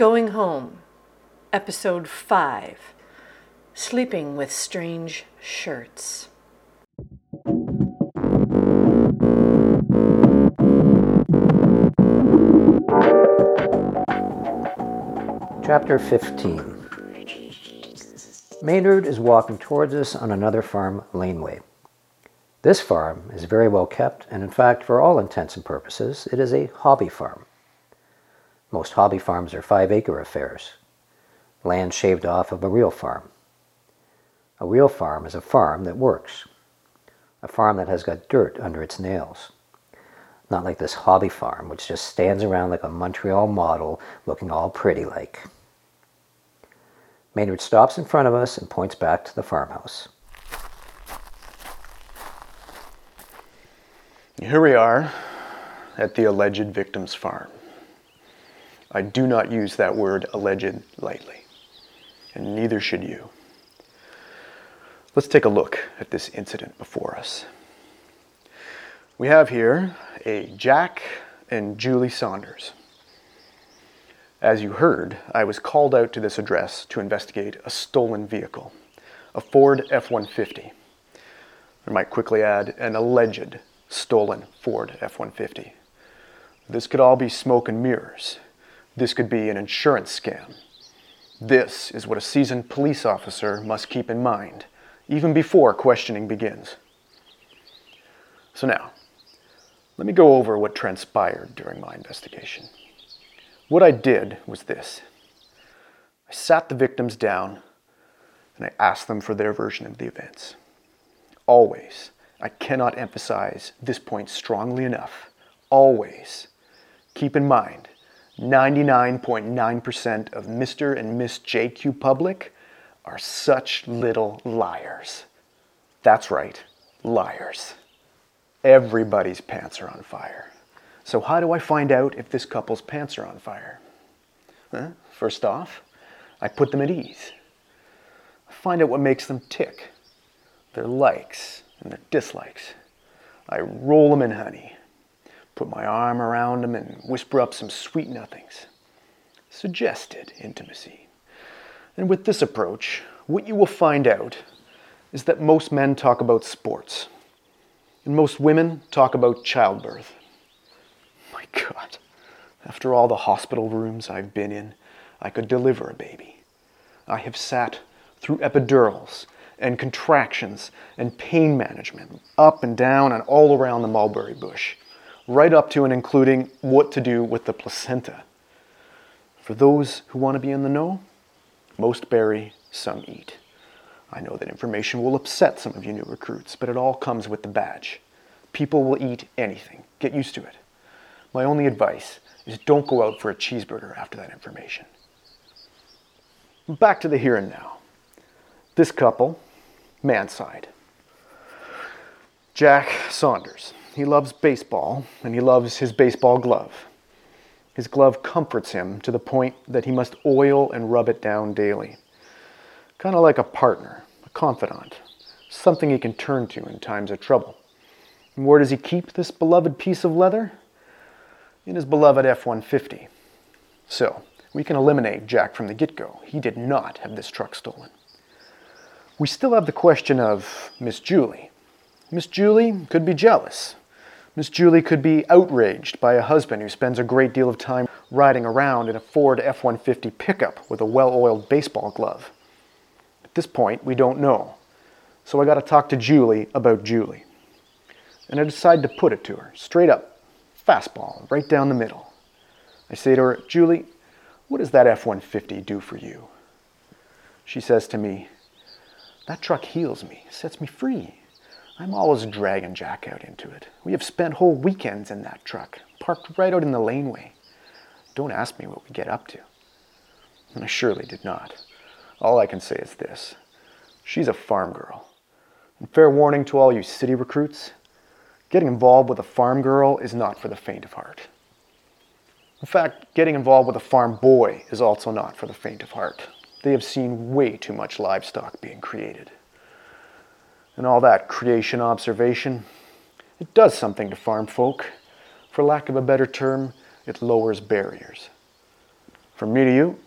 Going Home, Episode 5 Sleeping with Strange Shirts. Chapter 15 Maynard is walking towards us on another farm laneway. This farm is very well kept, and in fact, for all intents and purposes, it is a hobby farm. Most hobby farms are five acre affairs, land shaved off of a real farm. A real farm is a farm that works, a farm that has got dirt under its nails. Not like this hobby farm, which just stands around like a Montreal model looking all pretty like. Maynard stops in front of us and points back to the farmhouse. Here we are at the alleged victim's farm. I do not use that word alleged lightly, and neither should you. Let's take a look at this incident before us. We have here a Jack and Julie Saunders. As you heard, I was called out to this address to investigate a stolen vehicle, a Ford F 150. I might quickly add an alleged stolen Ford F 150. This could all be smoke and mirrors. This could be an insurance scam. This is what a seasoned police officer must keep in mind, even before questioning begins. So now, let me go over what transpired during my investigation. What I did was this I sat the victims down and I asked them for their version of the events. Always, I cannot emphasize this point strongly enough. Always, keep in mind 99.9% of Mr. and Miss JQ public are such little liars. That's right, liars. Everybody's pants are on fire. So, how do I find out if this couple's pants are on fire? Huh? First off, I put them at ease. I find out what makes them tick their likes and their dislikes. I roll them in honey, put my arm around them, and whisper up some sweet nothings. Suggested intimacy. And with this approach, what you will find out is that most men talk about sports and most women talk about childbirth. My God, after all the hospital rooms I've been in, I could deliver a baby. I have sat through epidurals and contractions and pain management, up and down and all around the mulberry bush, right up to and including what to do with the placenta. For those who want to be in the know, most bury, some eat. I know that information will upset some of you new recruits, but it all comes with the badge. People will eat anything. Get used to it. My only advice is don't go out for a cheeseburger after that information. Back to the here and now. This couple, man side. Jack Saunders. He loves baseball and he loves his baseball glove. His glove comforts him to the point that he must oil and rub it down daily kind of like a partner, a confidant, something he can turn to in times of trouble. And where does he keep this beloved piece of leather? In his beloved F 150. So, we can eliminate Jack from the get go. He did not have this truck stolen. We still have the question of Miss Julie. Miss Julie could be jealous. Miss Julie could be outraged by a husband who spends a great deal of time riding around in a Ford F 150 pickup with a well oiled baseball glove. At this point, we don't know. So I got to talk to Julie about Julie. And I decide to put it to her, straight up, fastball, right down the middle. I say to her, Julie, what does that F 150 do for you? She says to me, That truck heals me, sets me free. I'm always dragging Jack out into it. We have spent whole weekends in that truck, parked right out in the laneway. Don't ask me what we get up to. And I surely did not. All I can say is this she's a farm girl. And fair warning to all you city recruits getting involved with a farm girl is not for the faint of heart. In fact, getting involved with a farm boy is also not for the faint of heart. They have seen way too much livestock being created. And all that creation observation, it does something to farm folk. For lack of a better term, it lowers barriers. From me to you,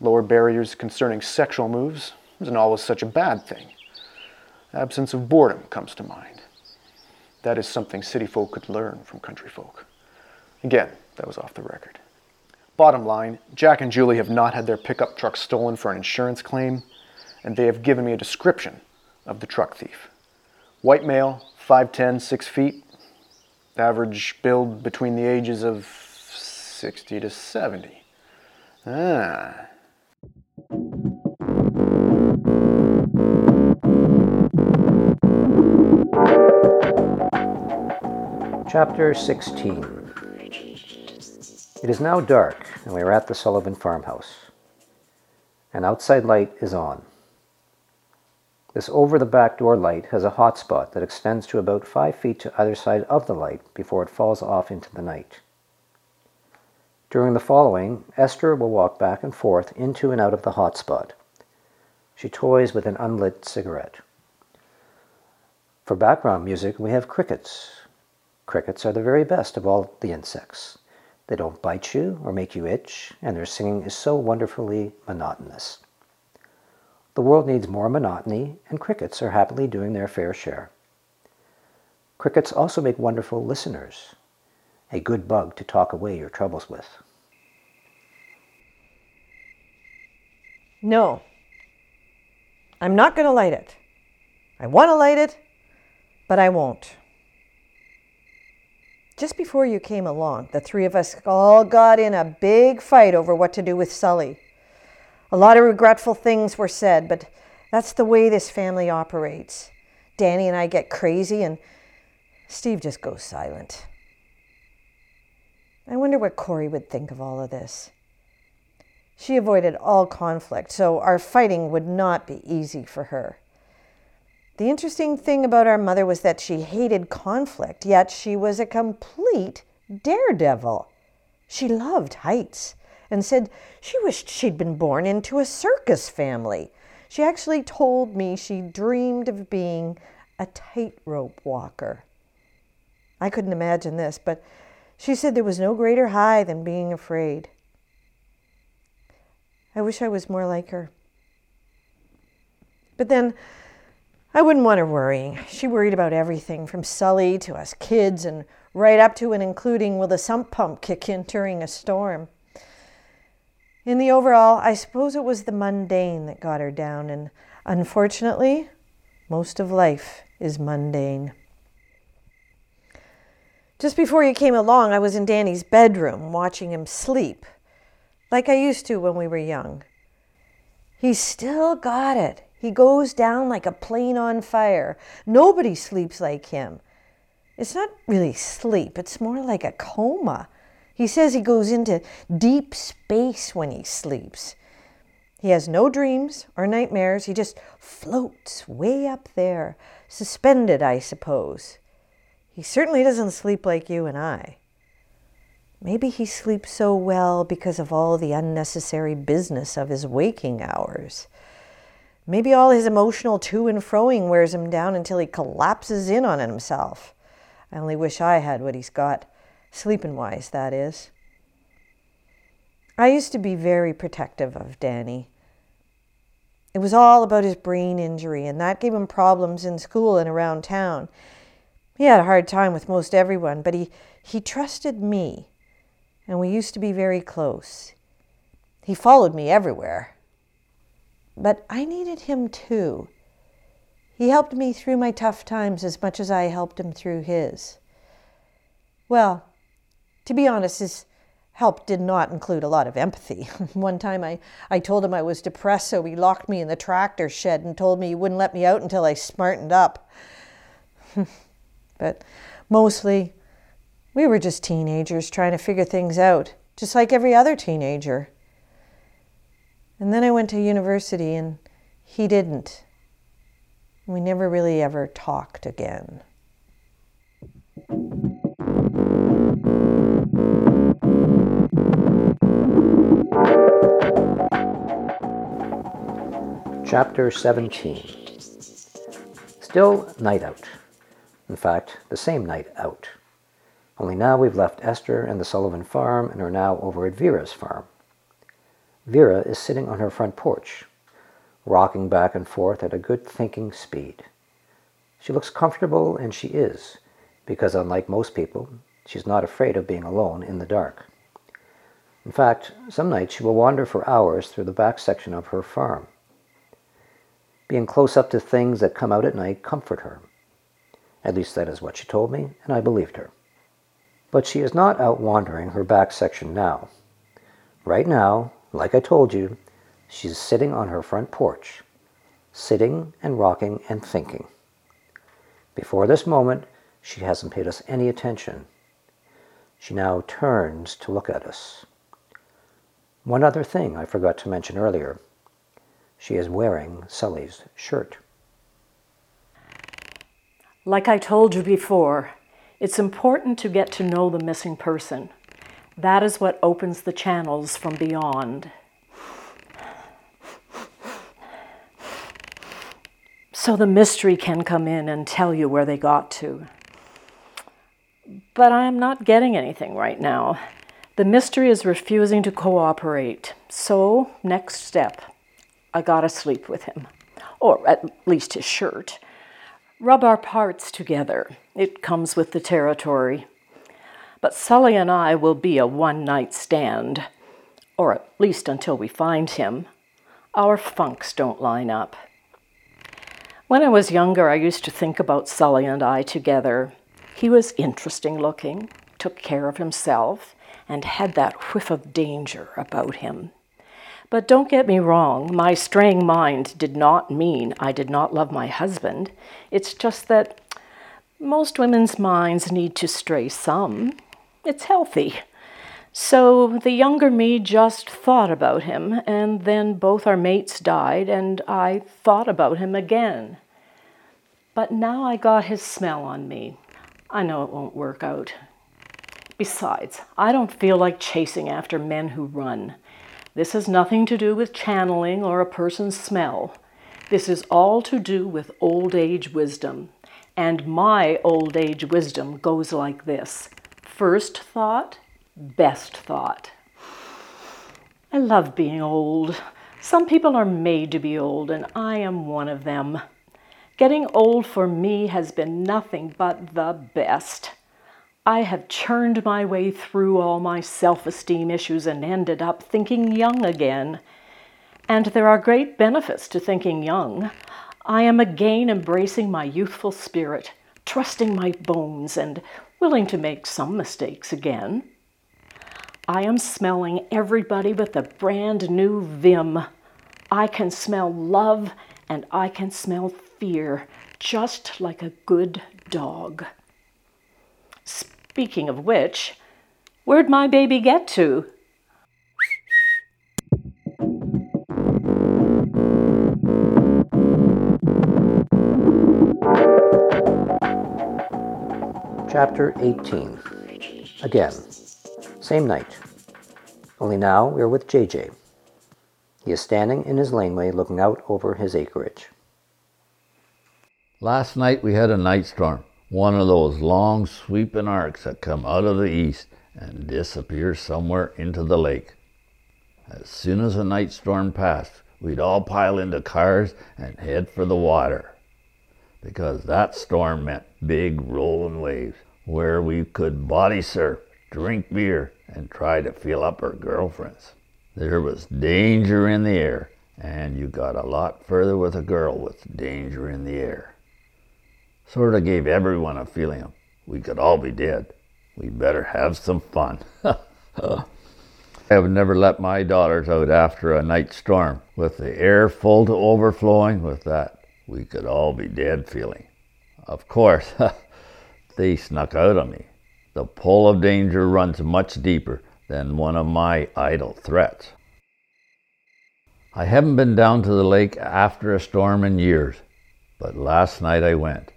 lower barriers concerning sexual moves isn't always such a bad thing. Absence of boredom comes to mind. That is something city folk could learn from country folk. Again, that was off the record. Bottom line, Jack and Julie have not had their pickup truck stolen for an insurance claim, and they have given me a description of the truck thief. White male, 5'10, 6 feet, average build between the ages of 60 to 70. Ah. Chapter 16 It is now dark, and we are at the Sullivan farmhouse. An outside light is on. This over the back door light has a hot spot that extends to about five feet to either side of the light before it falls off into the night. During the following, Esther will walk back and forth into and out of the hot spot. She toys with an unlit cigarette. For background music, we have crickets. Crickets are the very best of all the insects. They don't bite you or make you itch, and their singing is so wonderfully monotonous. The world needs more monotony, and crickets are happily doing their fair share. Crickets also make wonderful listeners, a good bug to talk away your troubles with. No, I'm not going to light it. I want to light it, but I won't. Just before you came along, the three of us all got in a big fight over what to do with Sully. A lot of regretful things were said, but that's the way this family operates. Danny and I get crazy, and Steve just goes silent. I wonder what Corey would think of all of this. She avoided all conflict, so our fighting would not be easy for her. The interesting thing about our mother was that she hated conflict, yet she was a complete daredevil. She loved heights and said she wished she'd been born into a circus family. She actually told me she dreamed of being a tightrope walker. I couldn't imagine this, but she said there was no greater high than being afraid. I wish I was more like her. But then I wouldn't want her worrying. She worried about everything from Sully to us kids and right up to and including will the sump pump kick in during a storm. In the overall, I suppose it was the mundane that got her down, and unfortunately, most of life is mundane. Just before you came along, I was in Danny's bedroom watching him sleep, like I used to when we were young. He's still got it. He goes down like a plane on fire. Nobody sleeps like him. It's not really sleep, it's more like a coma. He says he goes into deep space when he sleeps. He has no dreams or nightmares. He just floats way up there, suspended, I suppose. He certainly doesn't sleep like you and I. Maybe he sleeps so well because of all the unnecessary business of his waking hours. Maybe all his emotional to and froing wears him down until he collapses in on himself. I only wish I had what he's got. Sleeping wise, that is. I used to be very protective of Danny. It was all about his brain injury, and that gave him problems in school and around town. He had a hard time with most everyone, but he, he trusted me, and we used to be very close. He followed me everywhere. But I needed him too. He helped me through my tough times as much as I helped him through his. Well, to be honest, his help did not include a lot of empathy. One time I, I told him I was depressed, so he locked me in the tractor shed and told me he wouldn't let me out until I smartened up. but mostly, we were just teenagers trying to figure things out, just like every other teenager. And then I went to university and he didn't. We never really ever talked again. Chapter 17 Still night out. In fact, the same night out. Only now we've left Esther and the Sullivan farm and are now over at Vera's farm. Vera is sitting on her front porch, rocking back and forth at a good thinking speed. She looks comfortable, and she is, because unlike most people, she's not afraid of being alone in the dark. In fact, some nights she will wander for hours through the back section of her farm. Being close up to things that come out at night comfort her. At least that is what she told me, and I believed her. But she is not out wandering her back section now. Right now, like I told you, she's sitting on her front porch, sitting and rocking and thinking. Before this moment, she hasn't paid us any attention. She now turns to look at us. One other thing I forgot to mention earlier. She is wearing Sully's shirt. Like I told you before, it's important to get to know the missing person. That is what opens the channels from beyond. So the mystery can come in and tell you where they got to. But I am not getting anything right now. The mystery is refusing to cooperate. So, next step, I gotta sleep with him, or at least his shirt. Rub our parts together. It comes with the territory. But Sully and I will be a one night stand, or at least until we find him. Our funks don't line up. When I was younger, I used to think about Sully and I together. He was interesting looking, took care of himself, and had that whiff of danger about him. But don't get me wrong, my straying mind did not mean I did not love my husband. It's just that most women's minds need to stray some. It's healthy. So the younger me just thought about him, and then both our mates died, and I thought about him again. But now I got his smell on me. I know it won't work out. Besides, I don't feel like chasing after men who run. This has nothing to do with channeling or a person's smell. This is all to do with old age wisdom. And my old age wisdom goes like this first thought, best thought. I love being old. Some people are made to be old, and I am one of them. Getting old for me has been nothing but the best. I have churned my way through all my self esteem issues and ended up thinking young again. And there are great benefits to thinking young. I am again embracing my youthful spirit, trusting my bones, and willing to make some mistakes again. I am smelling everybody with a brand new vim. I can smell love and I can smell fear, just like a good dog. Speaking of which, where'd my baby get to? Chapter 18. Again, same night. Only now we are with JJ. He is standing in his laneway looking out over his acreage. Last night we had a night storm, one of those long sweeping arcs that come out of the east and disappear somewhere into the lake. As soon as the night storm passed, we'd all pile into cars and head for the water because that storm meant big rolling waves where we could body surf, drink beer, and try to feel up our girlfriends. There was danger in the air, and you got a lot further with a girl with danger in the air. Sort of gave everyone a feeling of we could all be dead. We better have some fun. I have never let my daughters out after a night storm with the air full to overflowing with that we could all be dead feeling. Of course, they snuck out on me. The pull of danger runs much deeper than one of my idle threats. I haven't been down to the lake after a storm in years, but last night I went.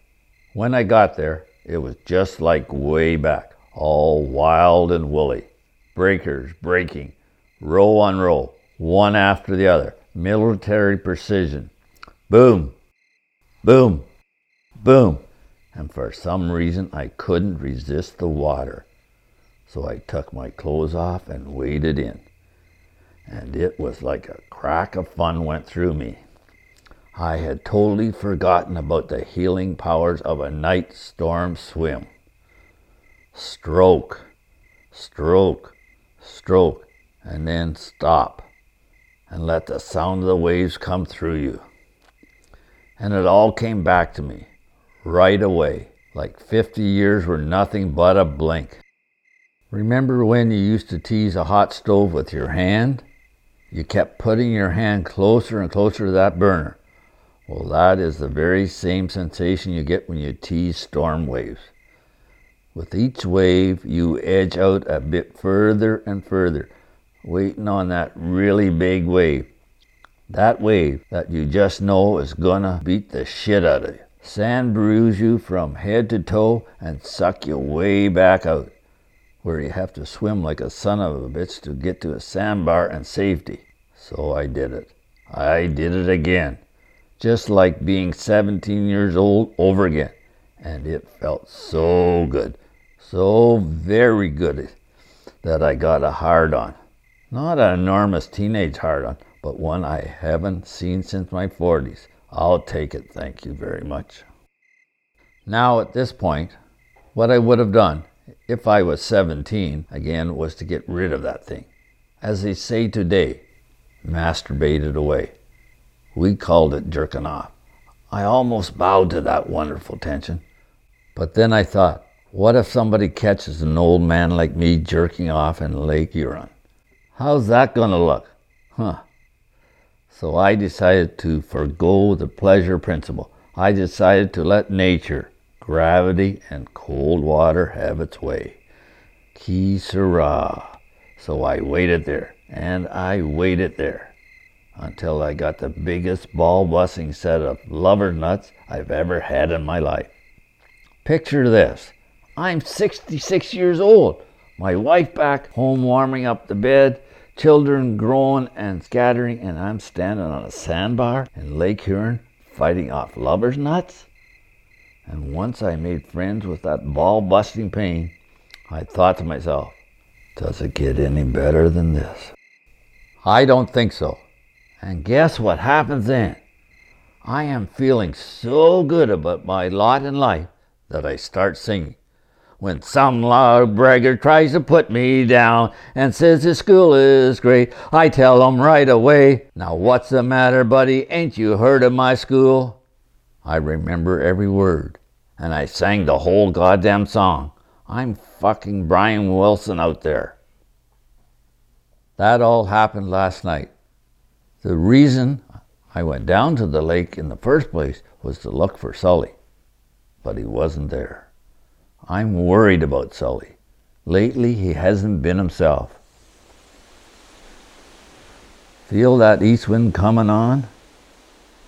When I got there, it was just like way back, all wild and woolly. Breakers breaking, row on row, one after the other, military precision. Boom, boom, boom. And for some reason, I couldn't resist the water. So I took my clothes off and waded in. and it was like a crack of fun went through me. I had totally forgotten about the healing powers of a night storm swim. Stroke, stroke, stroke, and then stop and let the sound of the waves come through you. And it all came back to me right away, like 50 years were nothing but a blink. Remember when you used to tease a hot stove with your hand? You kept putting your hand closer and closer to that burner. Well, that is the very same sensation you get when you tease storm waves. With each wave, you edge out a bit further and further, waiting on that really big wave. That wave that you just know is gonna beat the shit out of you, sand bruise you from head to toe, and suck you way back out where you have to swim like a son of a bitch to get to a sandbar and safety. So I did it. I did it again. Just like being 17 years old over again. And it felt so good. So very good that I got a hard on. Not an enormous teenage hard on, but one I haven't seen since my 40s. I'll take it, thank you very much. Now, at this point, what I would have done if I was 17, again, was to get rid of that thing. As they say today, masturbated away. We called it jerking off. I almost bowed to that wonderful tension. But then I thought, what if somebody catches an old man like me jerking off in Lake Huron? How's that going to look? Huh. So I decided to forego the pleasure principle. I decided to let nature gravity and cold water have its way. Sera. So I waited there, and I waited there until I got the biggest ball busting set of lover nuts I've ever had in my life. Picture this I'm 66 years old, my wife back home warming up the bed, children growing and scattering, and I'm standing on a sandbar in Lake Huron fighting off lover's nuts? And once I made friends with that ball busting pain, I thought to myself, does it get any better than this? I don't think so. And guess what happens then? I am feeling so good about my lot in life that I start singing. When some loud bragger tries to put me down and says his school is great, I tell him right away, Now what's the matter, buddy? Ain't you heard of my school? I remember every word, and I sang the whole goddamn song. I'm fucking Brian Wilson out there. That all happened last night. The reason I went down to the lake in the first place was to look for Sully, but he wasn't there. I'm worried about Sully. Lately, he hasn't been himself. Feel that east wind coming on?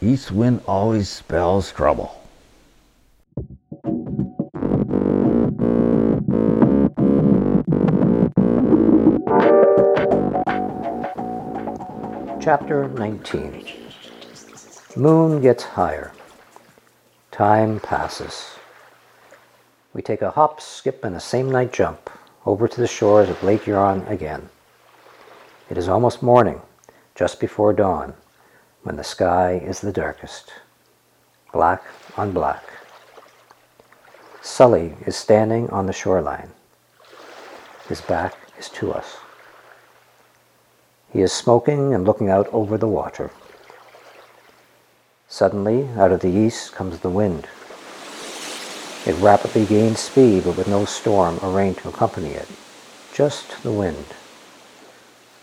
East wind always spells trouble. Chapter 19 Moon gets higher. Time passes. We take a hop, skip, and a same night jump over to the shores of Lake Huron again. It is almost morning, just before dawn, when the sky is the darkest. Black on black. Sully is standing on the shoreline. His back is to us. He is smoking and looking out over the water. Suddenly, out of the east comes the wind. It rapidly gains speed, but with no storm or rain to accompany it, just the wind,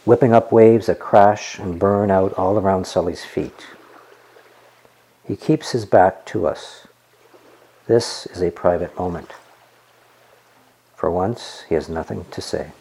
whipping up waves that crash and burn out all around Sully's feet. He keeps his back to us. This is a private moment. For once, he has nothing to say.